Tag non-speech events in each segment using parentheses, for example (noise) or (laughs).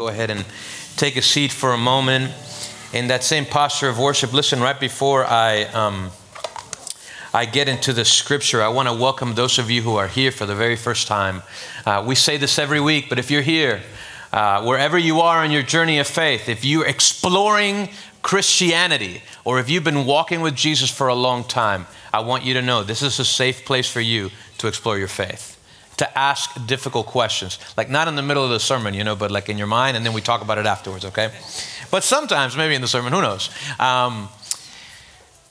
Go ahead and take a seat for a moment in that same posture of worship. Listen, right before I um, I get into the scripture, I want to welcome those of you who are here for the very first time. Uh, we say this every week, but if you're here, uh, wherever you are on your journey of faith, if you're exploring Christianity, or if you've been walking with Jesus for a long time, I want you to know this is a safe place for you to explore your faith to ask difficult questions. Like not in the middle of the sermon, you know, but like in your mind, and then we talk about it afterwards, okay? But sometimes, maybe in the sermon, who knows? Um,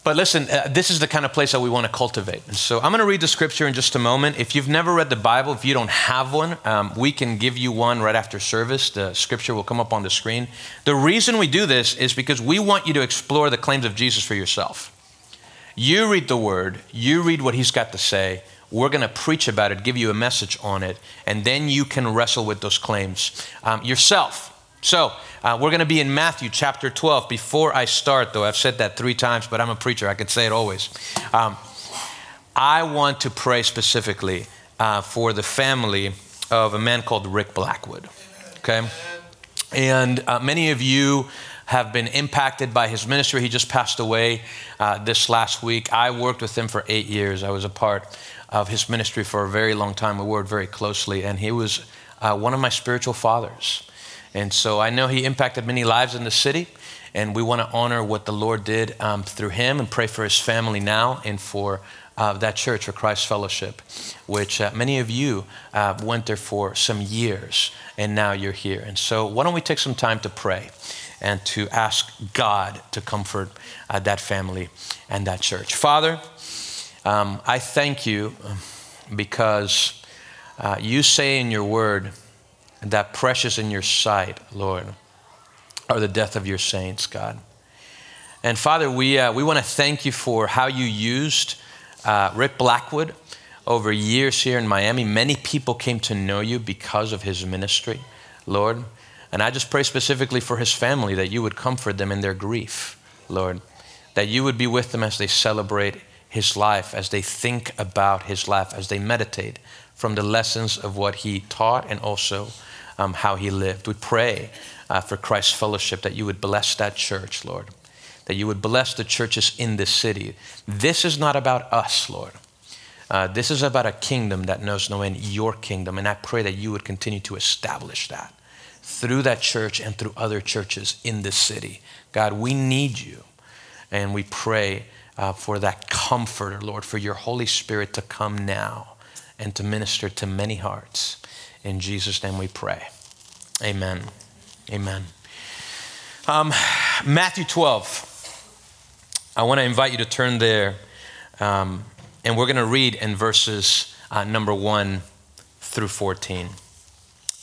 but listen, uh, this is the kind of place that we want to cultivate. And so I'm going to read the scripture in just a moment. If you've never read the Bible, if you don't have one, um, we can give you one right after service. The scripture will come up on the screen. The reason we do this is because we want you to explore the claims of Jesus for yourself. You read the word, you read what he's got to say, we're going to preach about it, give you a message on it, and then you can wrestle with those claims um, yourself. So, uh, we're going to be in Matthew chapter 12. Before I start, though, I've said that three times, but I'm a preacher. I can say it always. Um, I want to pray specifically uh, for the family of a man called Rick Blackwood. Okay? And uh, many of you have been impacted by his ministry. He just passed away uh, this last week. I worked with him for eight years. I was a part of his ministry for a very long time. We worked very closely, and he was uh, one of my spiritual fathers. And so I know he impacted many lives in the city, and we want to honor what the Lord did um, through him and pray for his family now and for uh, that church, for Christ Fellowship, which uh, many of you uh, went there for some years, and now you're here. And so why don't we take some time to pray? And to ask God to comfort uh, that family and that church. Father, um, I thank you because uh, you say in your word that precious in your sight, Lord, are the death of your saints, God. And Father, we, uh, we want to thank you for how you used uh, Rick Blackwood over years here in Miami. Many people came to know you because of his ministry, Lord. And I just pray specifically for his family that you would comfort them in their grief, Lord. That you would be with them as they celebrate his life, as they think about his life, as they meditate from the lessons of what he taught and also um, how he lived. We pray uh, for Christ's fellowship that you would bless that church, Lord, that you would bless the churches in this city. This is not about us, Lord. Uh, this is about a kingdom that knows no end, your kingdom. And I pray that you would continue to establish that through that church and through other churches in this city. God, we need you. And we pray uh, for that comforter, Lord, for your Holy Spirit to come now and to minister to many hearts. In Jesus' name we pray. Amen. Amen. Um, Matthew 12. I want to invite you to turn there, um, and we're going to read in verses uh, number 1 through 14.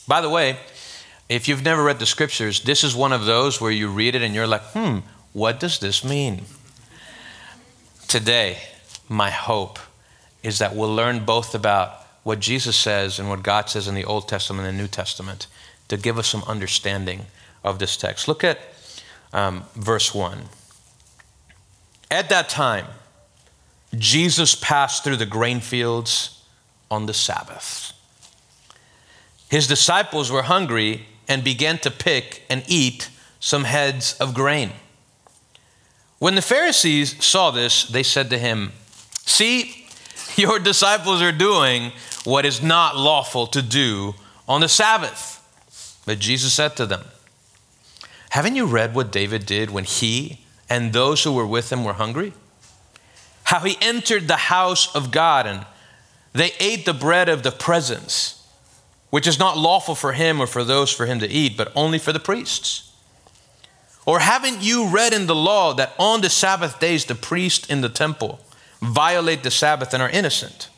By the way, if you've never read the scriptures, this is one of those where you read it and you're like, hmm, what does this mean? Today, my hope is that we'll learn both about what Jesus says and what God says in the Old Testament and New Testament to give us some understanding of this text. Look at um, verse 1. At that time, Jesus passed through the grain fields on the Sabbath. His disciples were hungry and began to pick and eat some heads of grain. When the Pharisees saw this, they said to him, See, (laughs) your disciples are doing what is not lawful to do on the Sabbath. But Jesus said to them, Haven't you read what David did when he and those who were with him were hungry? How he entered the house of God and they ate the bread of the presence, which is not lawful for him or for those for him to eat, but only for the priests. Or haven't you read in the law that on the Sabbath days the priests in the temple violate the Sabbath and are innocent?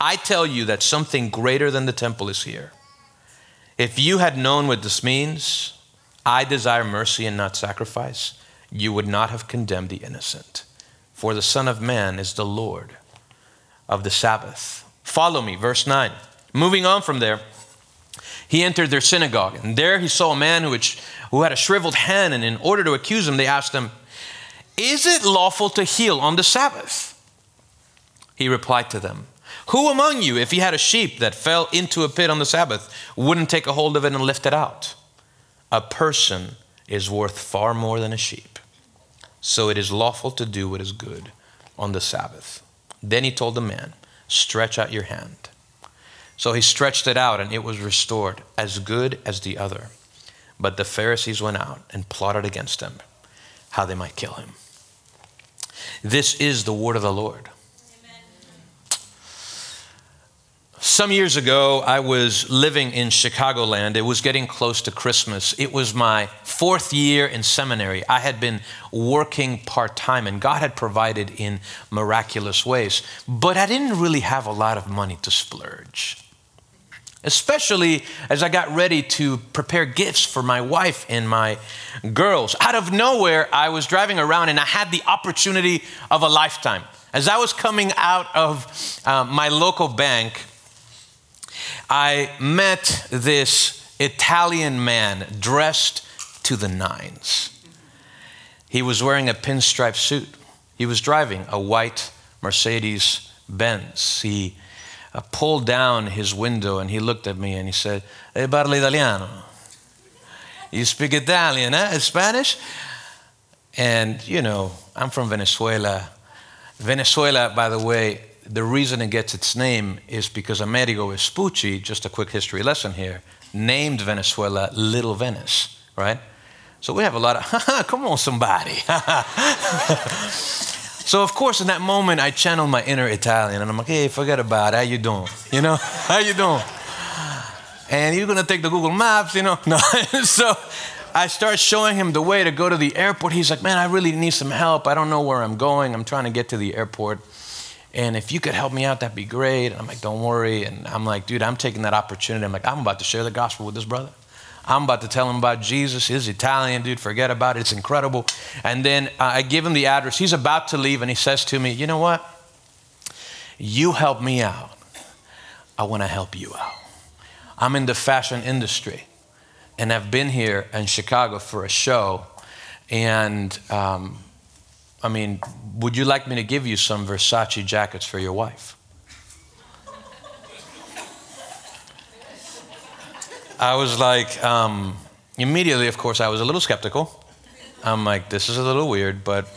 I tell you that something greater than the temple is here. If you had known what this means, I desire mercy and not sacrifice, you would not have condemned the innocent. For the Son of Man is the Lord of the Sabbath. Follow me, verse 9. Moving on from there, he entered their synagogue, and there he saw a man who had, who had a shriveled hand, and in order to accuse him, they asked him, Is it lawful to heal on the Sabbath? He replied to them, Who among you, if he had a sheep that fell into a pit on the Sabbath, wouldn't take a hold of it and lift it out? a person is worth far more than a sheep. So it is lawful to do what is good on the Sabbath. Then he told the man, Stretch out your hand. So he stretched it out, and it was restored, as good as the other. But the Pharisees went out and plotted against him, how they might kill him. This is the word of the Lord. Some years ago, I was living in Chicagoland. It was getting close to Christmas. It was my fourth year in seminary. I had been working part time, and God had provided in miraculous ways. But I didn't really have a lot of money to splurge, especially as I got ready to prepare gifts for my wife and my girls. Out of nowhere, I was driving around and I had the opportunity of a lifetime. As I was coming out of uh, my local bank, I met this Italian man dressed to the nines. He was wearing a pinstripe suit. He was driving a white Mercedes Benz. He uh, pulled down his window and he looked at me and he said, Hey, parla italiano. You speak Italian, eh? Spanish? And, you know, I'm from Venezuela. Venezuela, by the way, the reason it gets its name is because Amerigo Vespucci, just a quick history lesson here, named Venezuela Little Venice, right? So we have a lot of, (laughs) come on, somebody. (laughs) so of course, in that moment, I channeled my inner Italian, and I'm like, hey, forget about it. How you doing? You know, (laughs) how you doing? And you're gonna take the Google Maps, you know? (laughs) No. so I start showing him the way to go to the airport. He's like, man, I really need some help. I don't know where I'm going. I'm trying to get to the airport and if you could help me out, that'd be great. And I'm like, don't worry. And I'm like, dude, I'm taking that opportunity. I'm like, I'm about to share the gospel with this brother. I'm about to tell him about Jesus. He's Italian, dude. Forget about it. It's incredible. And then uh, I give him the address. He's about to leave, and he says to me, You know what? You help me out. I want to help you out. I'm in the fashion industry, and I've been here in Chicago for a show. And um, I mean, would you like me to give you some Versace jackets for your wife? I was like, um, immediately, of course, I was a little skeptical. I'm like, this is a little weird, but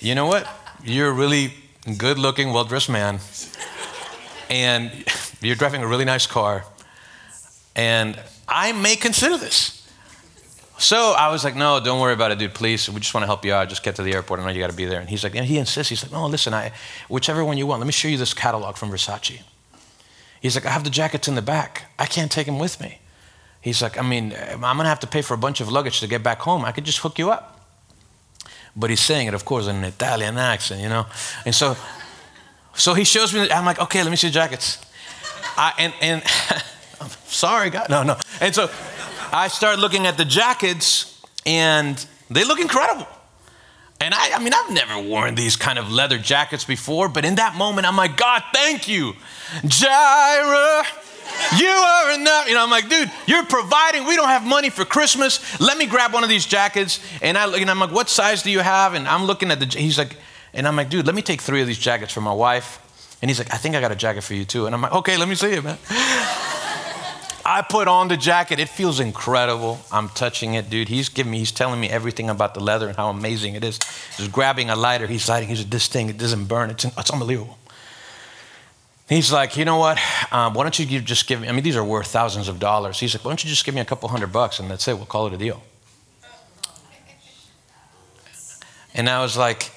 you know what? You're a really good looking, well dressed man, and you're driving a really nice car, and I may consider this. So I was like, no, don't worry about it, dude, please. We just want to help you out. Just get to the airport. I know you got to be there. And he's like, and he insists. He's like, no, listen, I, whichever one you want, let me show you this catalog from Versace. He's like, I have the jackets in the back. I can't take them with me. He's like, I mean, I'm going to have to pay for a bunch of luggage to get back home. I could just hook you up. But he's saying it, of course, in an Italian accent, you know? And so, so he shows me, I'm like, okay, let me see the jackets. I, and, and (laughs) I'm sorry, God, no, no. And so I start looking at the jackets and they look incredible. And I, I mean, I've never worn these kind of leather jackets before, but in that moment, I'm like, God, thank you. Jireh, you are enough. You know, I'm like, dude, you're providing. We don't have money for Christmas. Let me grab one of these jackets. And I look, and I'm like, what size do you have? And I'm looking at the, he's like, and I'm like, dude, let me take three of these jackets for my wife. And he's like, I think I got a jacket for you too. And I'm like, okay, let me see it, man. I put on the jacket. It feels incredible. I'm touching it, dude. He's giving me, he's telling me everything about the leather and how amazing it is. He's grabbing a lighter. He's lighting. He's this thing, it doesn't burn. It's, it's unbelievable. He's like, you know what? Um, why don't you just give me, I mean, these are worth thousands of dollars. He's like, why don't you just give me a couple hundred bucks and that's it. We'll call it a deal. And I was like,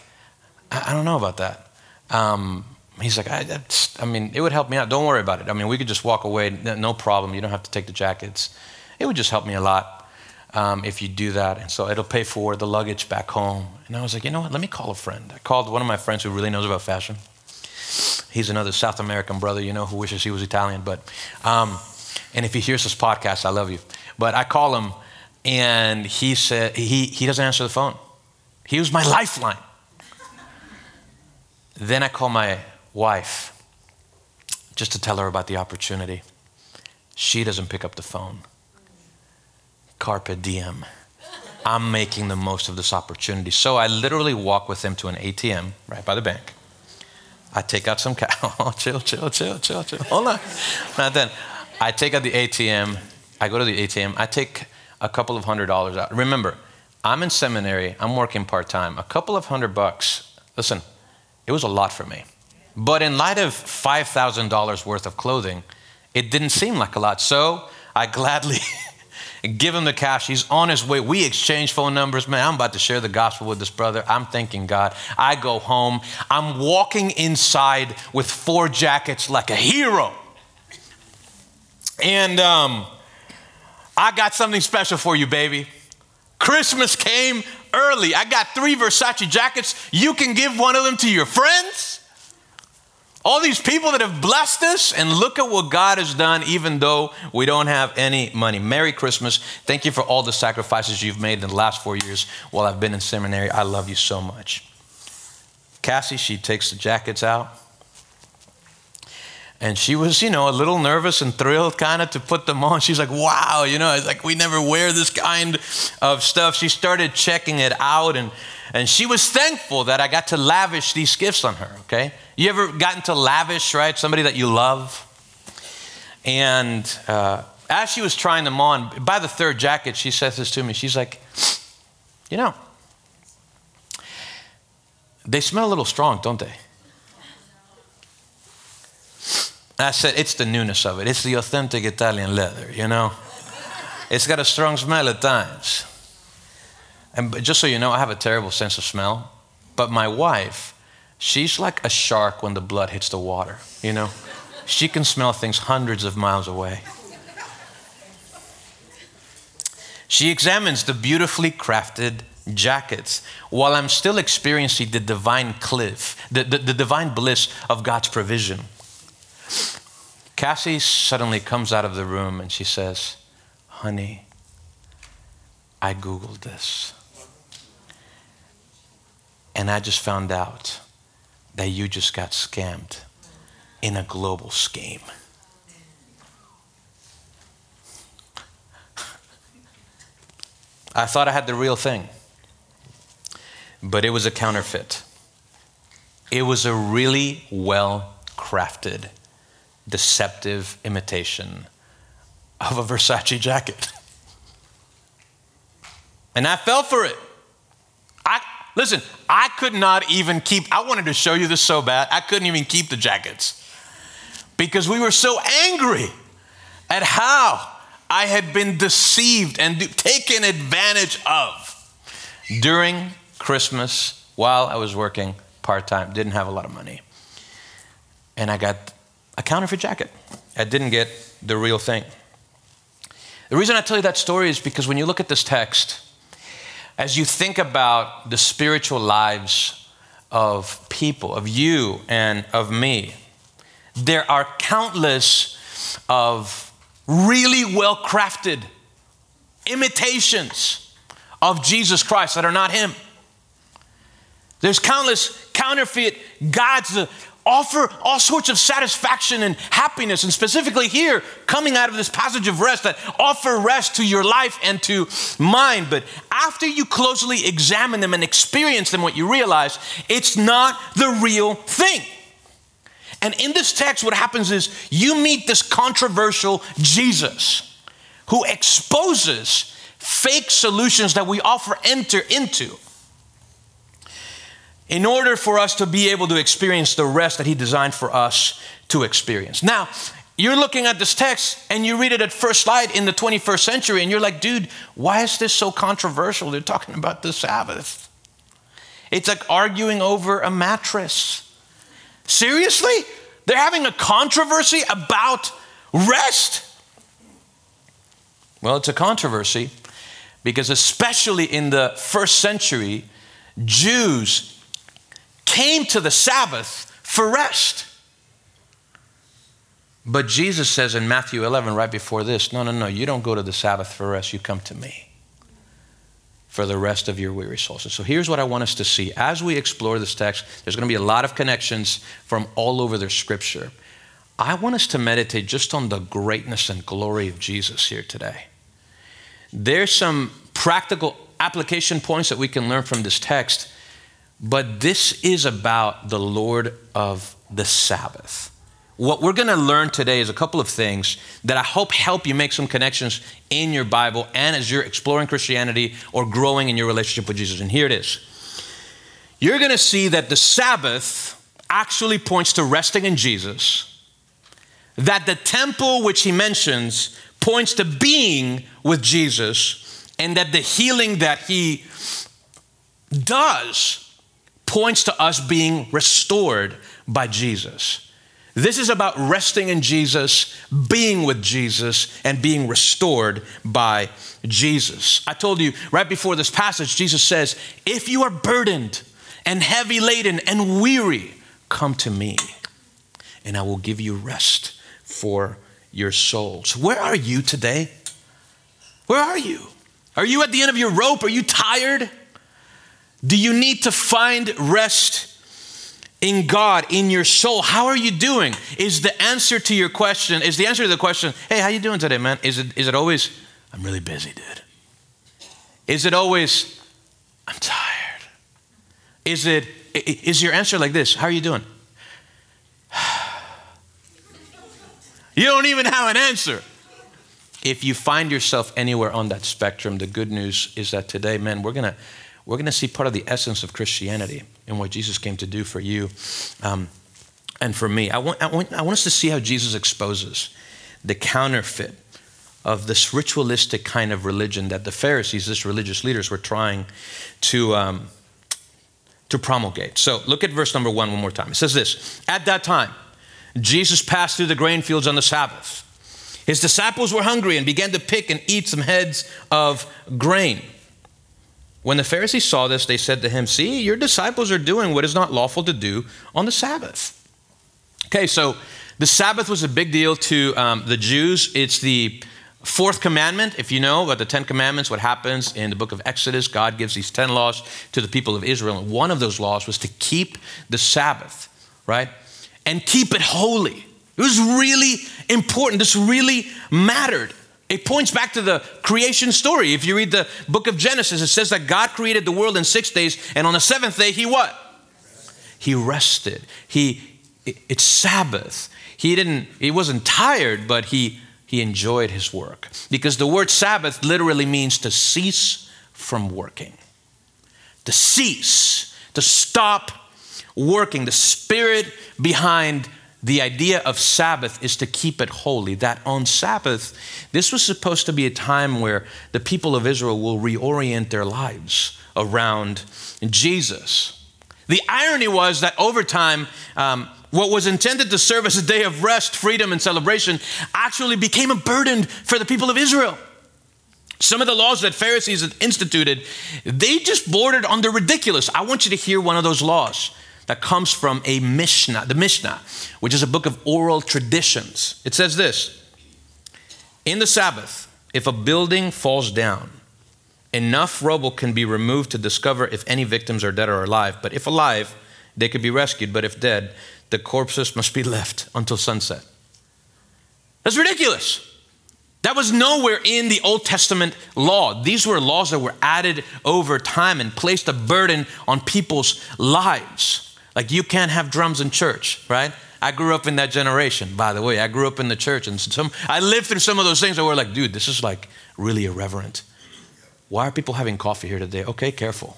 I, I don't know about that. Um, he's like, I, I, mean, it would help me out. Don't worry about it. I mean, we could just walk away, no problem. You don't have to take the jackets. It would just help me a lot um, if you do that. And so it'll pay for the luggage back home. And I was like, you know what? Let me call a friend. I called one of my friends who really knows about fashion. He's another South American brother, you know, who wishes he was Italian. But, um, and if he hears this podcast, I love you. But I call him, and he said he he doesn't answer the phone. He was my lifeline. Then I call my wife just to tell her about the opportunity. She doesn't pick up the phone. Carpe diem. I'm making the most of this opportunity. So I literally walk with him to an ATM right by the bank. I take out some cash. (laughs) Oh, chill, chill, chill, chill, chill. Hold on. Not then. I take out the ATM. I go to the ATM. I take a couple of hundred dollars out. Remember, I'm in seminary, I'm working part time. A couple of hundred bucks, listen, it was a lot for me. But in light of $5,000 worth of clothing, it didn't seem like a lot. So I gladly (laughs) give him the cash. He's on his way. We exchange phone numbers. Man, I'm about to share the gospel with this brother. I'm thanking God. I go home. I'm walking inside with four jackets like a hero. And um, I got something special for you, baby. Christmas came early. I got three Versace jackets. You can give one of them to your friends. All these people that have blessed us, and look at what God has done, even though we don't have any money. Merry Christmas. Thank you for all the sacrifices you've made in the last four years while I've been in seminary. I love you so much. Cassie, she takes the jackets out. And she was, you know, a little nervous and thrilled kind of to put them on. She's like, wow, you know, it's like we never wear this kind of stuff. She started checking it out and, and she was thankful that I got to lavish these gifts on her, okay? You ever gotten to lavish, right? Somebody that you love? And uh, as she was trying them on, by the third jacket, she says this to me. She's like, you know, they smell a little strong, don't they? I said, it's the newness of it. It's the authentic Italian leather, you know? It's got a strong smell at times. And just so you know, I have a terrible sense of smell. But my wife, she's like a shark when the blood hits the water, you know? She can smell things hundreds of miles away. She examines the beautifully crafted jackets while I'm still experiencing the divine cliff, the, the, the divine bliss of God's provision. Cassie suddenly comes out of the room and she says, Honey, I Googled this. And I just found out that you just got scammed in a global scheme. I thought I had the real thing, but it was a counterfeit. It was a really well crafted deceptive imitation of a Versace jacket. And I fell for it. Listen, I could not even keep I wanted to show you this so bad. I couldn't even keep the jackets. Because we were so angry at how I had been deceived and taken advantage of during Christmas while I was working part time, didn't have a lot of money. And I got a counterfeit jacket. I didn't get the real thing. The reason I tell you that story is because when you look at this text, as you think about the spiritual lives of people, of you and of me, there are countless of really well crafted imitations of Jesus Christ that are not Him. There's countless counterfeit gods, offer all sorts of satisfaction and happiness, and specifically here, coming out of this passage of rest, that offer rest to your life and to mine. But after you closely examine them and experience them, what you realize, it's not the real thing. And in this text, what happens is you meet this controversial Jesus who exposes fake solutions that we offer enter into in order for us to be able to experience the rest that He designed for us to experience. Now, you're looking at this text and you read it at first light in the 21st century, and you're like, dude, why is this so controversial? They're talking about the Sabbath. It's like arguing over a mattress. Seriously? They're having a controversy about rest? Well, it's a controversy because, especially in the first century, Jews came to the Sabbath for rest. But Jesus says in Matthew 11, right before this, no, no, no, you don't go to the Sabbath for rest, you come to me for the rest of your weary souls. so here's what I want us to see. As we explore this text, there's going to be a lot of connections from all over the scripture. I want us to meditate just on the greatness and glory of Jesus here today. There's some practical application points that we can learn from this text but this is about the Lord of the Sabbath. what we're going to learn today is a couple of things that I hope help you make some connections in your Bible and as you're exploring Christianity or growing in your relationship with Jesus. And here it is. You're going to see that the Sabbath actually points to resting in Jesus, that the temple which he mentions points to being with Jesus, and that the healing that he does points to us being restored by Jesus. This is about resting in Jesus, being with Jesus, and being restored by Jesus. I told you right before this passage, Jesus says, If you are burdened and heavy laden and weary, come to me, and I will give you rest for your souls. Where are you today? Where are you? Are you at the end of your rope? Are you tired? Do you need to find rest in God, in your soul. How are you doing? Is the answer to your question, is the answer to the question, hey, how you doing today, man? Is it, is it always, I'm really busy, dude? Is it always, I'm tired? Is it, is your answer like this? How are you doing? (sighs) you don't even have an answer. If you find yourself anywhere on that spectrum, the good news is that today, man, we're gonna we're going to see part of the essence of Christianity and what Jesus came to do for you um, and for me. I want, I, want, I want us to see how Jesus exposes the counterfeit of this ritualistic kind of religion that the Pharisees, this religious leaders, were trying to, um, to promulgate. So look at verse number one one more time. It says this At that time, Jesus passed through the grain fields on the Sabbath. His disciples were hungry and began to pick and eat some heads of grain. When the Pharisees saw this, they said to him, See, your disciples are doing what is not lawful to do on the Sabbath. Okay, so the Sabbath was a big deal to um, the Jews. It's the fourth commandment. If you know about the Ten Commandments, what happens in the book of Exodus, God gives these 10 laws to the people of Israel. And one of those laws was to keep the Sabbath, right? And keep it holy. It was really important. This really mattered. It points back to the creation story. If you read the book of Genesis, it says that God created the world in six days, and on the seventh day, He what? He rested. He it's Sabbath. He didn't, he wasn't tired, but he he enjoyed his work. Because the word Sabbath literally means to cease from working. To cease, to stop working. The spirit behind the idea of Sabbath is to keep it holy. That on Sabbath, this was supposed to be a time where the people of Israel will reorient their lives around Jesus. The irony was that over time, um, what was intended to serve as a day of rest, freedom, and celebration actually became a burden for the people of Israel. Some of the laws that Pharisees had instituted, they just bordered on the ridiculous. I want you to hear one of those laws that comes from a Mishnah, the Mishnah, which is a book of oral traditions. It says this In the Sabbath, if a building falls down, enough rubble can be removed to discover if any victims are dead or alive. But if alive, they could be rescued. But if dead, the corpses must be (laughs) left until sunset. That's ridiculous. That was nowhere in the Old Testament law. These were laws that were added over time and placed a burden on people's lives. Like you can't have drums in church, right? I grew up in that generation, by the way. I grew up in the church and some I lived through some of those things that were like, dude, this is like really irreverent. Why are people having coffee here today? Okay, careful.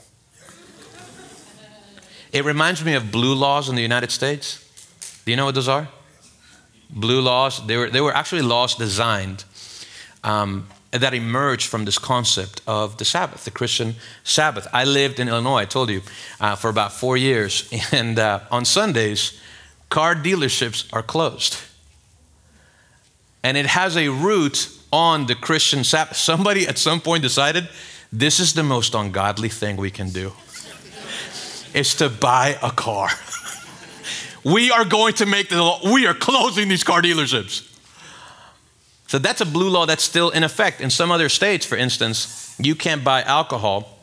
It reminds me of blue laws in the United States. Do you know what those are? Blue laws, they were, they were actually laws designed um, that emerged from this concept of the Sabbath, the Christian Sabbath. I lived in Illinois, I told you, uh, for about four years. (laughs) And uh, on Sundays, car dealerships are closed. And it has a root on the Christian Sabbath. (laughs) Somebody at some point decided this is the most ungodly thing we can do. (laughs) is to buy a car. we are going to make the law, we are closing these car dealerships. So that's a blue law that's still in effect. In some other states, for instance, you can't buy alcohol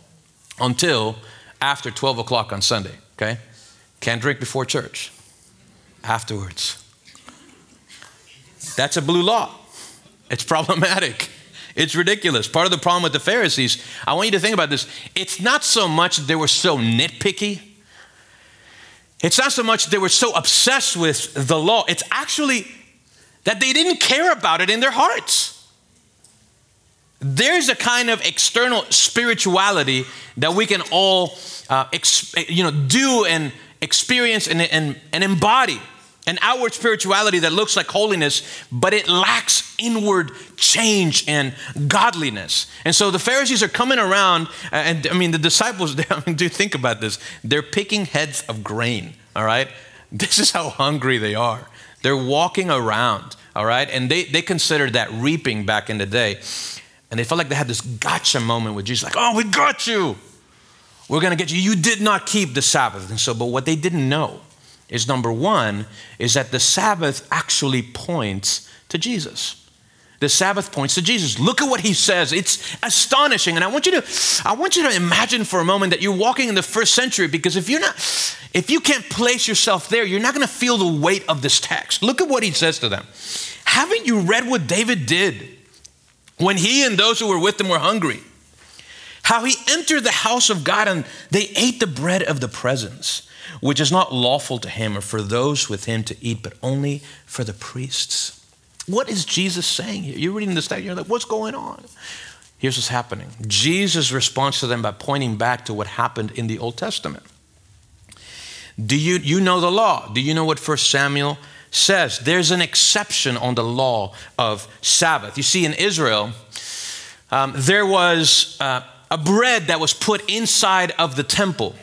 until after 12 o'clock on Sunday, okay? Can't drink before church. Afterwards. That's a blue law. It's problematic. (laughs) It's ridiculous. Part of the problem with the Pharisees, I want you to think about this. It's not so much they were so nitpicky, it's not so much they were so obsessed with the law, it's actually that they didn't care about it in their hearts. There's a kind of external spirituality that we can all, uh, ex- you know, do and experience and, and, and embody an outward spirituality that looks like holiness, but it lacks inward change and godliness. And so the Pharisees are coming around, uh, and I mean, the disciples, (laughs) I mean, do think about this. They're picking heads of grain, all right? This is how hungry they are. They're walking around, all right? And they, they considered that reaping back in the day. And they felt like they had this gotcha moment with Jesus, like, oh, we got you. We're going to get you. You did not keep the Sabbath. And so, but what they didn't know is number one, is that the Sabbath actually points to Jesus. The Sabbath points to Jesus. Look at what he says. It's astonishing. And I want you to I want you to imagine for a moment that you're walking in the first century because if you're not if you can't place yourself there, you're not going to feel the weight of this text. Look at what he says to them. Haven't you read what David did when he and those who were with him were hungry? How he entered the house of God and they ate the bread of the presence which is not lawful to him or for those with him to eat, but only for the priests. What is Jesus saying here? You're reading this text, you're like, what's going on? Here's what's happening Jesus responds to them by pointing back to what happened in the Old Testament. Do you, you know the law? Do you know what First Samuel says? There's an exception on the law of Sabbath. You see, in Israel, um, there was uh, a bread that was put inside of the temple.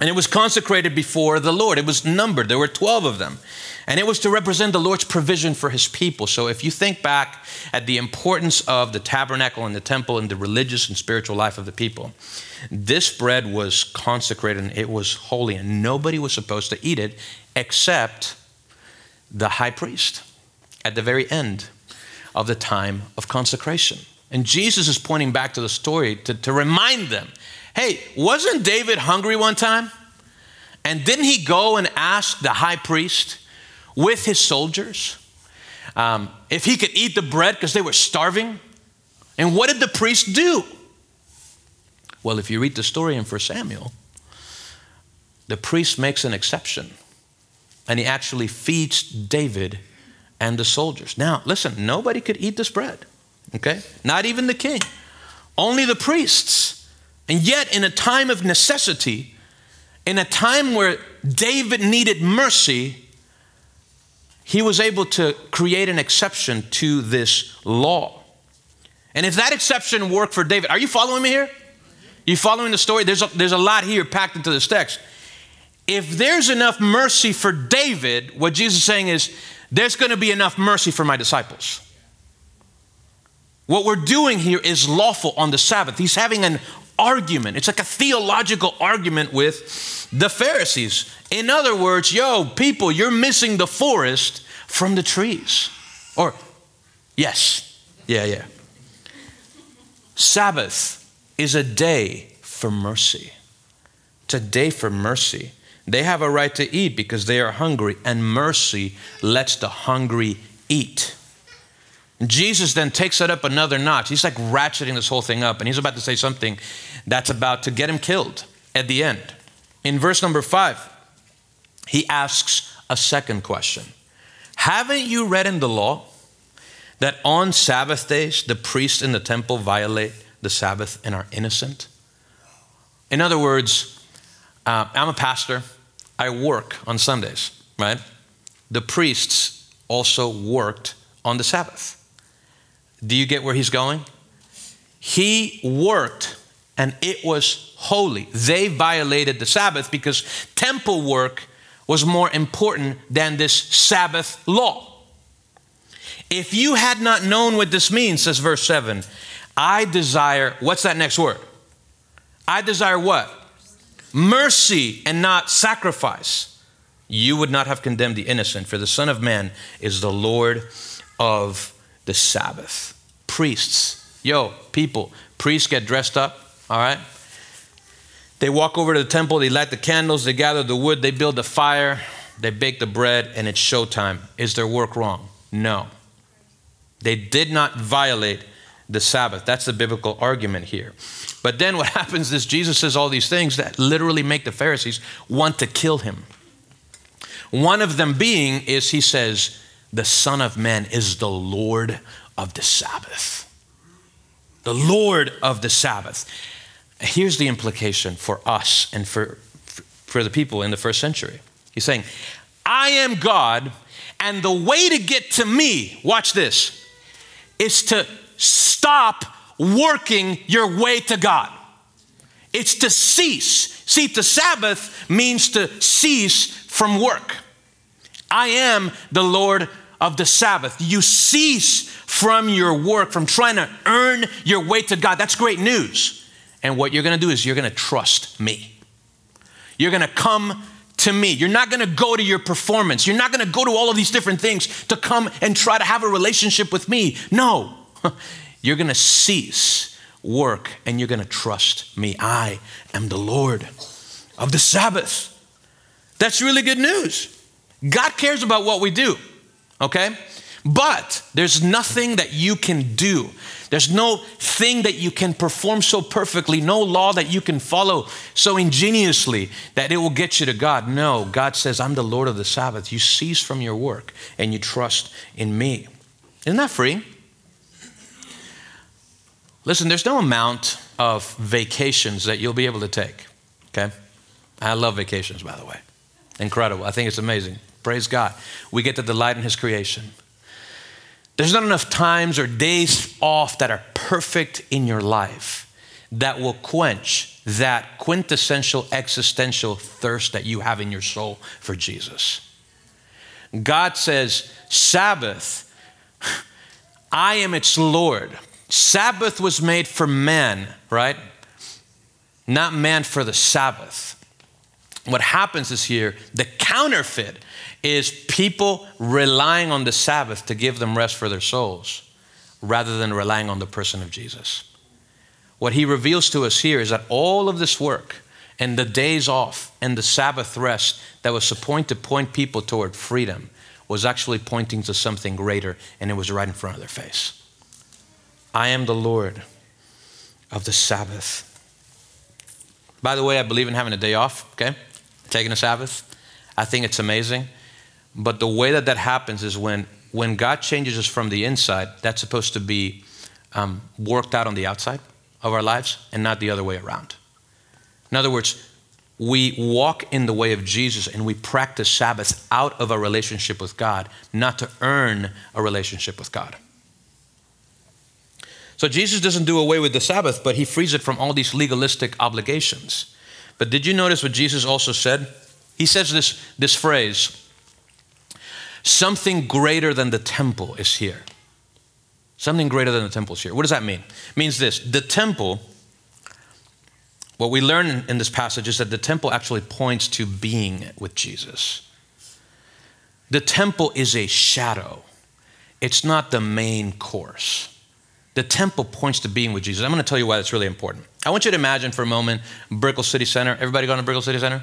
And it was consecrated before the Lord. It was numbered. There were 12 of them. And it was to represent the Lord's provision for his people. So if you think back at the importance of the tabernacle and the temple and the religious and spiritual life of the people, this bread was consecrated and it was holy, and nobody was supposed to eat it except the high priest at the very end of the time of consecration. And Jesus is pointing back to the story to, to remind them Hey, wasn't David hungry one time? And didn't he go and ask the high priest with his soldiers um, if he could eat the bread because they were starving? And what did the priest do? Well, if you read the story in 1 Samuel, the priest makes an exception and he actually feeds David and the soldiers. Now, listen, nobody could eat this bread, okay? Not even the king, only the priests. And yet, in a time of necessity, in a time where David needed mercy, he was able to create an exception to this law. And if that exception worked for David, are you following me here? You following the story? There's a, there's a lot here packed into this text. If there's enough mercy for David, what Jesus is saying is, there's going to be enough mercy for my disciples. What we're doing here is lawful on the Sabbath. He's having an argument. It's like a theological argument with the Pharisees. In other words, yo, people, you're missing the forest from the trees. Or, yes, yeah, yeah. Sabbath is a day for mercy. It's a day for mercy. They have a right to eat because they are hungry, and mercy lets the hungry eat. Jesus then takes it up another notch. He's like ratcheting this whole thing up, and he's about to say something that's about to get him killed at the end. In verse number five, he asks a second question Haven't you read in the law that on Sabbath days the priests in the temple violate the Sabbath and are innocent? In other words, uh, I'm a pastor, I work on Sundays, right? The priests also worked on the Sabbath. Do you get where he's going? He worked and it was holy. They violated the Sabbath because temple work was more important than this Sabbath law. If you had not known what this means, says verse 7, I desire, what's that next word? I desire what? Mercy and not sacrifice. You would not have condemned the innocent, for the Son of Man is the Lord of the Sabbath. Priests, yo, people, priests get dressed up, all right? They walk over to the temple, they light the candles, they gather the wood, they build the fire, they bake the bread, and it's showtime. Is their work wrong? No. They did not violate the Sabbath. That's the biblical argument here. But then what (laughs) happens is Jesus says all these things that literally make the Pharisees want to kill him. One of them being is he says, the Son of Man is the Lord of the Sabbath. The Lord of the Sabbath. Here's the implication for us and for, for the people in the first century. He's saying, I am God, and the way to get to me, watch this, is to stop working your way to God. It's to cease. See, the Sabbath means to cease from work. I am the Lord of the Sabbath. You cease from your work, from trying to earn your way to God. That's great news. And what you're going to do is you're going to trust me. You're going to come to me. You're not going to go to your performance. You're not going to go to all of these different things to come and try to have a relationship with me. No. (laughs) You're going to cease work and you're going to trust me. I am the Lord of the Sabbath. That's really good news. God cares about what we do, okay? But there's nothing that you can do. There's no thing that you can perform so perfectly, no law that you can follow so ingeniously that it will get you to God. No, God says, I'm the Lord of the Sabbath. You cease from your work and you trust in me. Isn't that free? Listen, there's no amount of vacations that you'll be able to take, okay? I love vacations, by the way. Incredible. I think it's amazing. Praise God. We get to delight in His creation. There's not enough times or days off that are perfect in your life that will quench that quintessential existential thirst that you have in your soul for Jesus. God says, Sabbath, (laughs) I am its Lord. Sabbath was made for man, right? Not man for the Sabbath. What happens is here, the counterfeit is people relying on the Sabbath to give them rest for their souls rather than relying on the person of Jesus. What he reveals to us here is that all of this work and the days off and the Sabbath rest that was supposed to point people toward freedom was actually pointing to something greater, and it was right in front of their face. I am the Lord of the Sabbath. By the way, I believe in having a day off, okay? Taking a Sabbath. I think it's amazing. But the way that that happens is when, when God changes us from the inside, that's supposed to be um, worked out on the outside of our lives and not the other way around. In other words, we walk in the way of Jesus and we practice Sabbath out of a relationship with God, not to earn a relationship with God. So Jesus doesn't do away with the Sabbath, but he frees it from all these legalistic obligations. But did you notice what Jesus also said? He says this, this phrase something greater than the temple is here. Something greater than the temple is here. What does that mean? It means this the temple, what we learn in this passage is that the temple actually points to being with Jesus. The temple is a shadow, it's not the main course. The temple points to being with Jesus. I'm going to tell you why that's really important. I want you to imagine for a moment Brickell City Center. Everybody gone to Brickell City Center?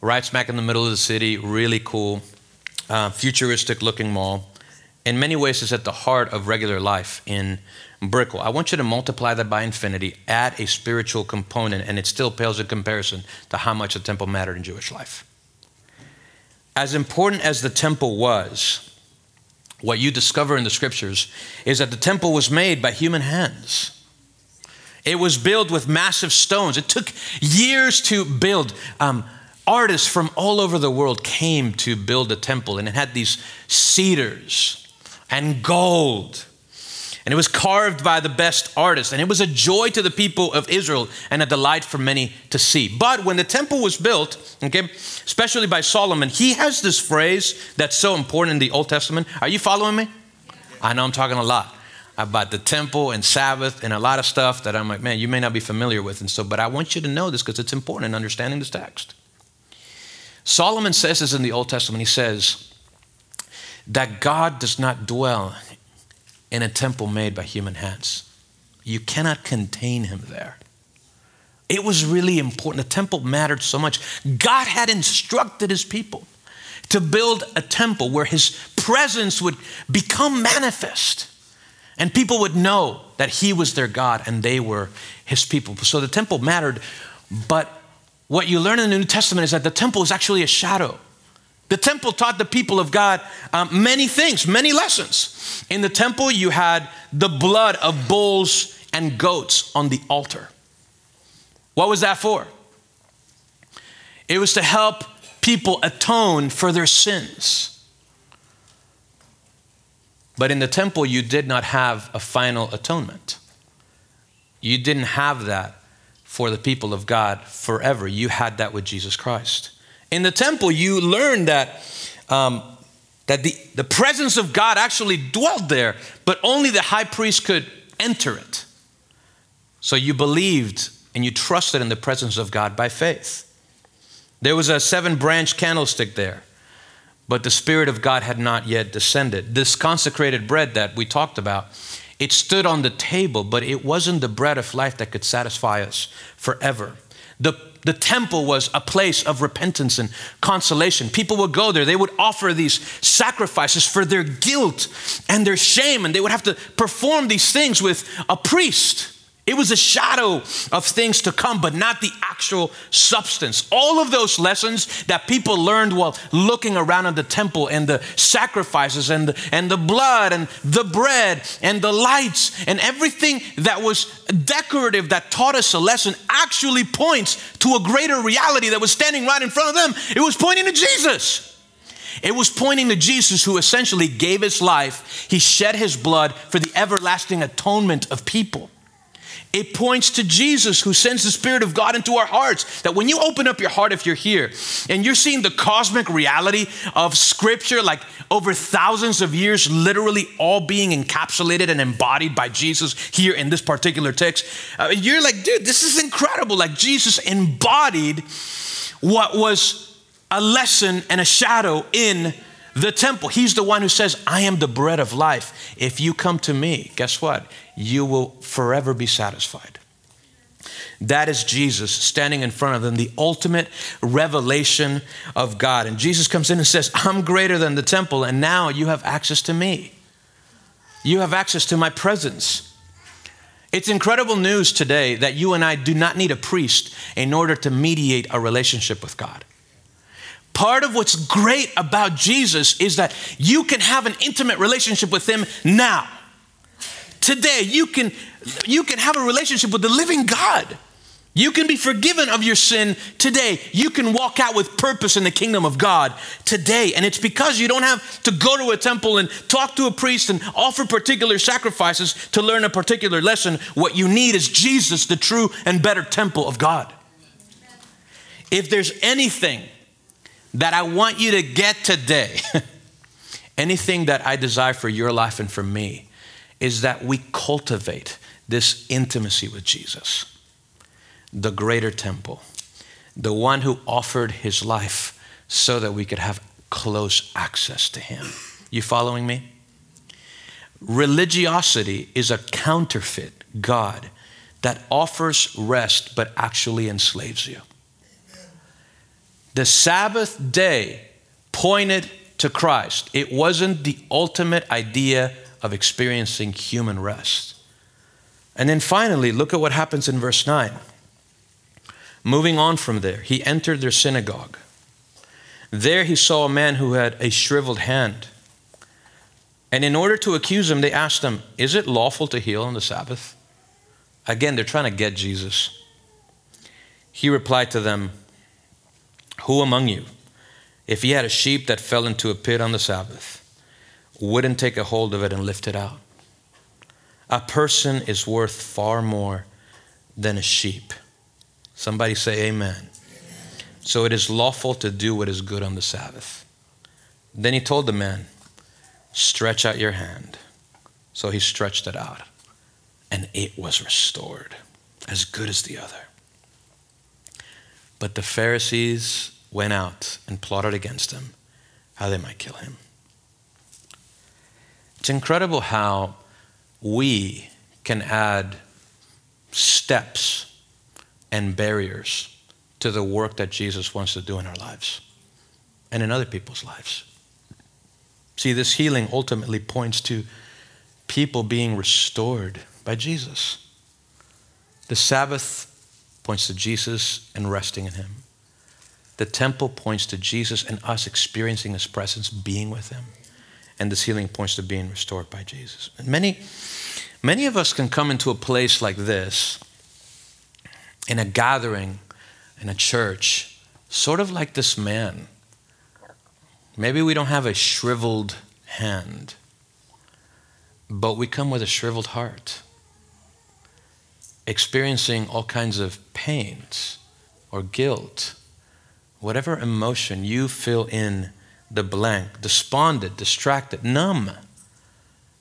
Right smack in the middle of the city, really cool, uh, futuristic looking mall. In many ways, it's at the heart of regular life in Brickell. I want you to multiply that by infinity, add a spiritual component, and it still pales in comparison to how much the temple mattered in Jewish life. As important as the temple was, what you discover in the scriptures is that the temple was made by human hands. It was built with massive stones. It took years to build. Um, artists from all over the world came to build a temple, and it had these cedars and gold and it was carved by the best artists. And it was a joy to the people of Israel and a delight for many to see. But when the temple was built, okay, especially by Solomon, he has this phrase that's so important in the Old Testament. Are you following me? I know I'm talking a lot about the temple and Sabbath and a lot of stuff that I'm like, man, you may not be familiar with. And so, but I want you to know this because it's important in understanding this text. Solomon says this in the Old Testament. He says that God does not dwell in a temple made by human hands. You cannot contain him there. It was really important. The temple mattered so much. God had instructed his people to build a temple where his presence would become manifest. And people would know that he was their God and they were his people. So the temple mattered. But what you learn in the New Testament is that the temple is actually a shadow. The temple taught the people of God um, many things, many lessons. In the temple, you had the blood of bulls and goats on the altar. What was that for? It was to help people atone for their sins. But in the temple, you did not have a final atonement. You didn't have that for the people of God forever. You had that with Jesus Christ. In the temple, you learned that, um, that the, the presence of God actually dwelt there, but only the high priest could enter it. So you believed and you trusted in the presence of God by faith. There was a seven branch candlestick there but the Spirit of God had not yet descended. This consecrated bread that we talked about, it stood on the table, but it wasn't the bread of life that could satisfy us forever. The, the temple was a place of repentance and consolation. People would go there, they would offer these sacrifices for their guilt and their shame, and they would have to perform these things with a priest. It was a shadow of things to come, but not the actual substance. All of those lessons that people learned while looking around at the temple and the sacrifices and the, and the blood and the bread and the lights and everything that was decorative that taught us a lesson actually points to a greater reality that was standing right in front of them. It was pointing to Jesus. It was pointing to Jesus who essentially gave his life, he shed his blood for the everlasting atonement of people. It points to Jesus who sends the Spirit of God into our hearts. That when you open up your heart, if you're here and you're seeing the cosmic reality of Scripture, like over thousands of years, literally all being encapsulated and embodied by Jesus here in this particular text, uh, you're like, dude, this is incredible. Like Jesus embodied what was a lesson and a shadow in the temple. He's the one who says, I am the bread of life. If you come to me, guess what? You will forever be satisfied. That is Jesus standing in front of them, the ultimate revelation of God. And Jesus comes in and says, I'm greater than the temple, and now you have access to me. You have access to my presence. It's incredible news today that you and I do not need a priest in order to mediate a relationship with God. Part of what's great about Jesus is that you can have an intimate relationship with him now. Today, you can, you can have a relationship with the living God. You can be forgiven of your sin today. You can walk out with purpose in the kingdom of God today. And it's because you don't have to go to a temple and talk to a priest and offer particular sacrifices to learn a particular lesson. What you need is Jesus, the true and better temple of God. If there's anything that I want you to get today, (laughs) anything that I desire for your life and for me, is that we cultivate this intimacy with Jesus, the greater temple, the one who offered his life so that we could have close access to him. You following me? Religiosity is a counterfeit God that offers rest but actually enslaves you. The Sabbath day pointed to Christ. It wasn't the ultimate idea of experiencing human rest. And then finally, look at what happens in verse 9. Moving on from there, he entered their synagogue. There he saw a man who had a shriveled hand. And in order to accuse him, they asked him, Is it lawful to heal on the Sabbath? Again, they're trying to get Jesus. He replied to them, who among you, if he had a sheep that fell into a pit on the Sabbath, wouldn't take a hold of it and lift it out? A person is worth far more than a sheep. Somebody say amen. amen. So it is lawful to do what is good on the Sabbath. Then he told the man, Stretch out your hand. So he stretched it out, and it was restored, as good as the other. But the Pharisees went out and plotted against him how they might kill him. It's incredible how we can add steps and barriers to the work that Jesus wants to do in our lives and in other people's lives. See, this healing ultimately points to people being restored by Jesus. The Sabbath points to Jesus and resting in Him. The temple points to Jesus and us experiencing His presence, being with Him. And this healing points to being restored by Jesus. And many, many of us can come into a place like this in a gathering, in a church, sort of like this man. Maybe we don't have a shriveled hand, but we come with a shriveled heart, experiencing all kinds of pains or guilt, whatever emotion you fill in the blank, despondent, distracted, numb,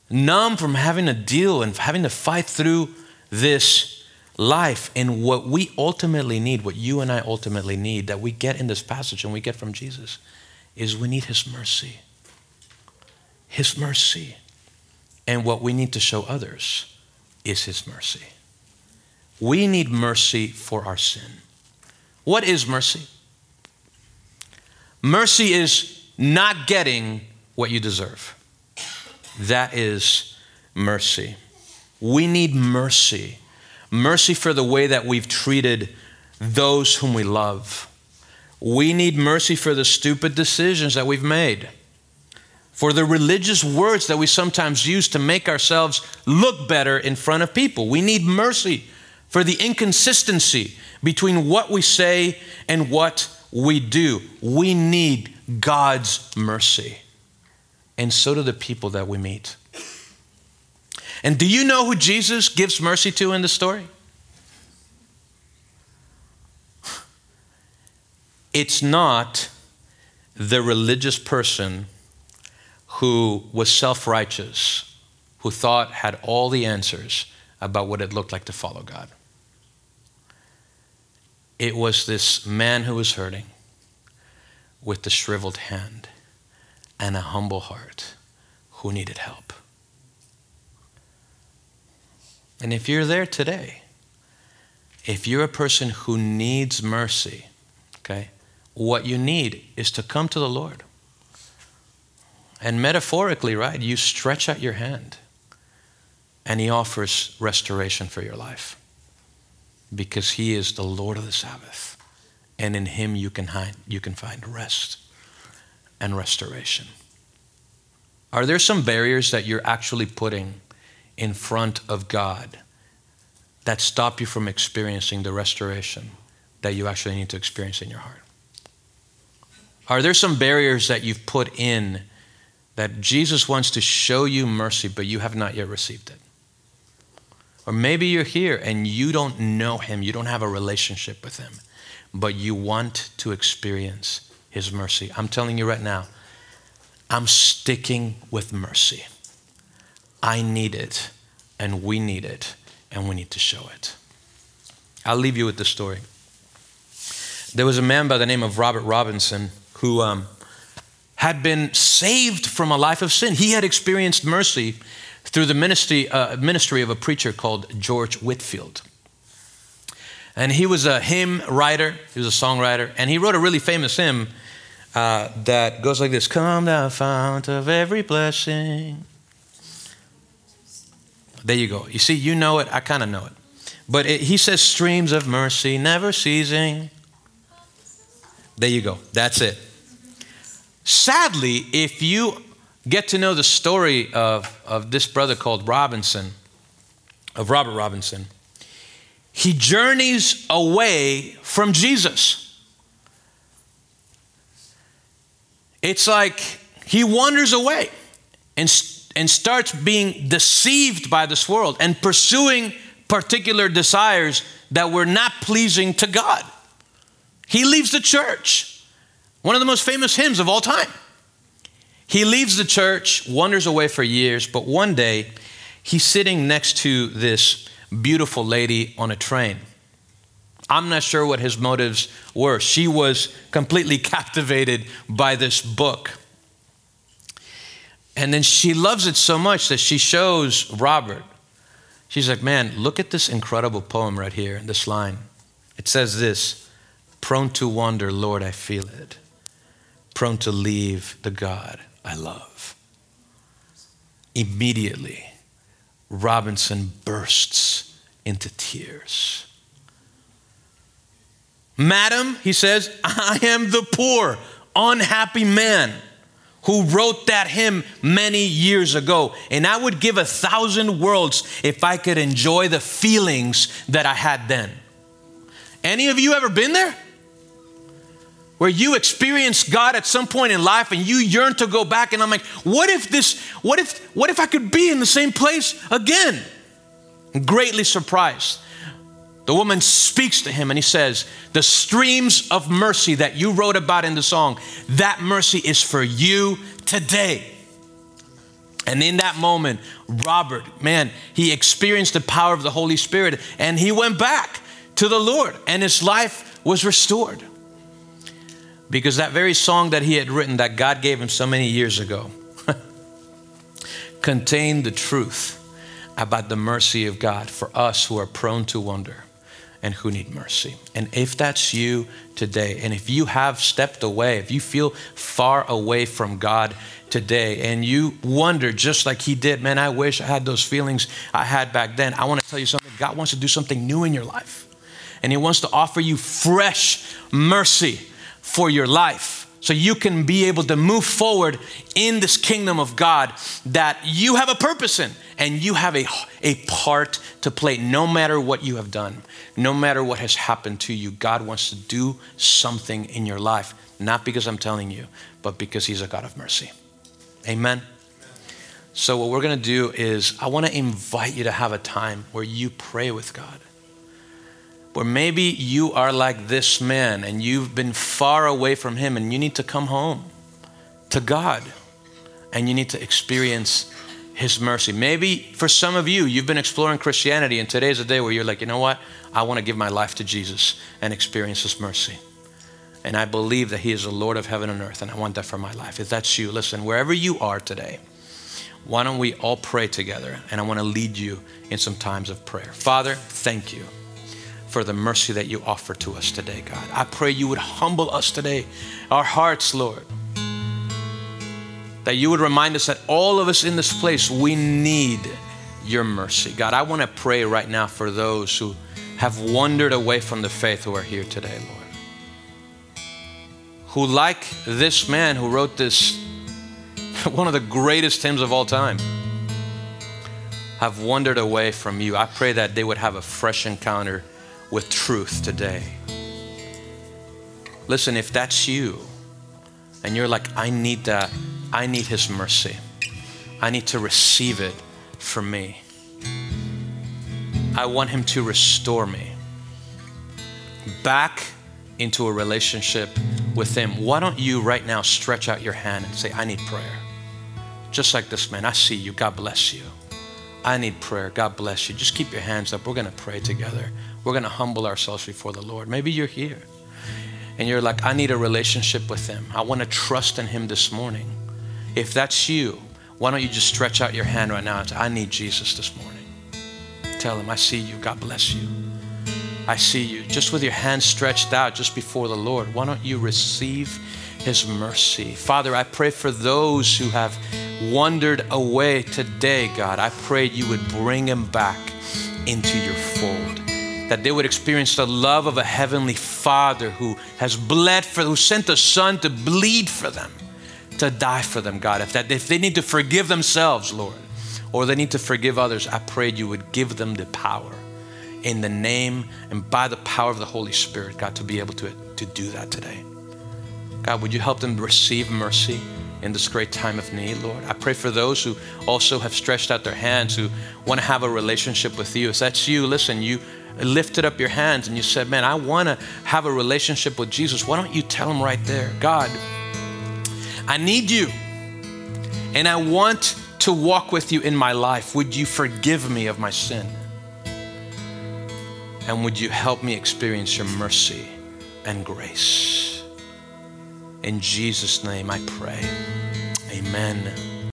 numb from having to deal and having to fight through this life. And what we ultimately need, what you and I ultimately need, that we get in this passage and we get from Jesus, is we need His mercy. His mercy. And what we need to show others is His mercy. We need mercy for our sin. What is mercy? Mercy is not getting what you deserve. That is mercy. We need mercy. Mercy for the way that we've treated those whom we love. We need mercy for the stupid decisions that we've made for the religious words that we sometimes use to make ourselves look better in front of people. We need mercy for the inconsistency between what we say and what we do. We need God's mercy. And so do the people that we meet. And do you know who Jesus gives mercy to in the story? It's not the religious person who was self righteous, who thought had all the answers about what it looked like to follow God. It was this man who was hurting with the shriveled hand and a humble heart who needed help. And if you're there today, if you're a person who needs mercy, okay, what you need is to come to the Lord. And metaphorically, right, you stretch out your hand and He offers restoration for your life because He is the Lord of the Sabbath. And in Him you can, find, you can find rest and restoration. Are there some barriers that you're actually putting in front of God that stop you from experiencing the restoration that you actually need to experience in your heart? Are there some barriers that you've put in that Jesus wants to show you mercy, but you have not yet received it? Or maybe you're here and you don't know him, you don't have a relationship with him, but you want to experience his mercy. I'm telling you right now, I'm sticking with mercy. I need it, and we need it, and we need to show it. I'll leave you with the story. There was a man by the name of Robert Robinson who um, had been saved from a life of sin. He had experienced mercy through the ministry, uh, ministry of a preacher called George Whitefield. And he was a hymn writer, he was a songwriter, and he wrote a really famous hymn uh, that goes like this Come, thou fount of every blessing. There you go. You see, you know it, I kind of know it. But it, he says, streams of mercy never ceasing. There you go. That's it. Sadly, if you get to know the story of, of this brother called Robinson, of Robert Robinson, he journeys away from Jesus. It's like he wanders away and, and starts being deceived by this world and pursuing particular desires that were not pleasing to God. He leaves the church one of the most famous hymns of all time. He leaves the church, wanders away for years, but one day he's sitting next to this beautiful lady on a train. I'm not sure what his motives were. She was completely (laughs) captivated by this book. And then she loves it so much that she shows Robert. She's like, Man, look at this incredible poem right here, this line. It says this Prone to wander, Lord, I feel it prone to leave the God I love. Immediately, Robinson bursts into tears. Madam, he says, I am the poor, unhappy man who wrote that hymn many years ago. And I would give a thousand worlds if I could enjoy the feelings that I had then. Any of you ever been there? Where you experienced God at some point in life and you yearn to go back and I'm like, what if this, what if, what if I could be in the same place again? Greatly surprised. The woman speaks to him and he says, The streams of mercy that you wrote about in the song, that mercy is for you today. And in that moment, Robert, man, he experienced the power of the Holy Spirit and he went back to the Lord and his life was restored. Because that very song that he had written that God gave him so many years ago (laughs) contained the truth about the mercy of God for us who are prone to wonder and who need mercy. And if that's you today, and if you have stepped away, if you feel far away from God today, and you wonder just like He did, man, I wish I had those feelings I had back then. I want to tell you something God wants to do something new in your life, and He wants to offer you fresh mercy for your life so you can be able to move forward in this kingdom of God that you have a purpose in and you have a, a part to play no matter what you have done, no matter what has happened to you. God wants to do something in your life, not because I'm telling you, but because He's a God of mercy. Amen. So, what we're going to do is, I want to invite you to have a time where you pray with God where maybe you are like this man and you've been far away from him and you need to come home to God and you need to experience his mercy. Maybe for some of you, you've been exploring Christianity and today's a day where you're like, you know what? I want to give my life to Jesus and experience his mercy. And I believe that he is the Lord of heaven and earth and I want that for my life. If that's you, listen, wherever you are today, why don't we all pray together? And I want to lead you in some times of prayer. Father, thank you for the mercy that you offer to us today, God. I pray you would humble us today, our hearts, Lord. That you would remind us that all of us in this place, we need your mercy. God, I want to pray right now for those who have wandered away from the faith who are here today, Lord. Who, like this man who wrote this, (laughs) one of the greatest hymns of all time, have wandered away from you. I pray that they would have a fresh encounter with truth today. Listen, if that's you and you're like, I need that, I need His mercy, I need to receive it for me. I want Him to restore me back into a relationship with Him. Why don't you right now stretch out your hand and say, I need prayer? Just like this man, I see you. God bless you. I need prayer. God bless you. Just keep your hands up. We're to pray together. We're going to humble ourselves before the Lord. Maybe you're here and you're like, I need a relationship with Him. I want to trust in Him this morning. If that's you, why don't you just stretch out your hand right now and say, I need Jesus this morning. Tell Him, I see you. God bless you. I see you. Just with your hands stretched out just before the Lord, why don't you receive His mercy? Father, I pray for those who have wandered away today, God. I pray you would bring them back into your fold that they would experience the love of a heavenly Father who has bled for, who sent a Son to bleed for them, to die for them, God. If that, if they need to forgive themselves, Lord, or they need to forgive others, I prayed you would give them the power in the name and by the power of the Holy Spirit, God, to be able to, to do that today. God, would you help them receive mercy in this great time of need, Lord? I pray for those who also have stretched out their hands, who want to have a relationship with you. If that's you, listen, you lifted up your hands and you said, Man, I want to have a relationship with Jesus, why don't you tell him right there, God, I need you and I want to walk with you in my life. Would you forgive me of my sin? And would you help me experience your mercy and grace? In Jesus' name I pray. Amen.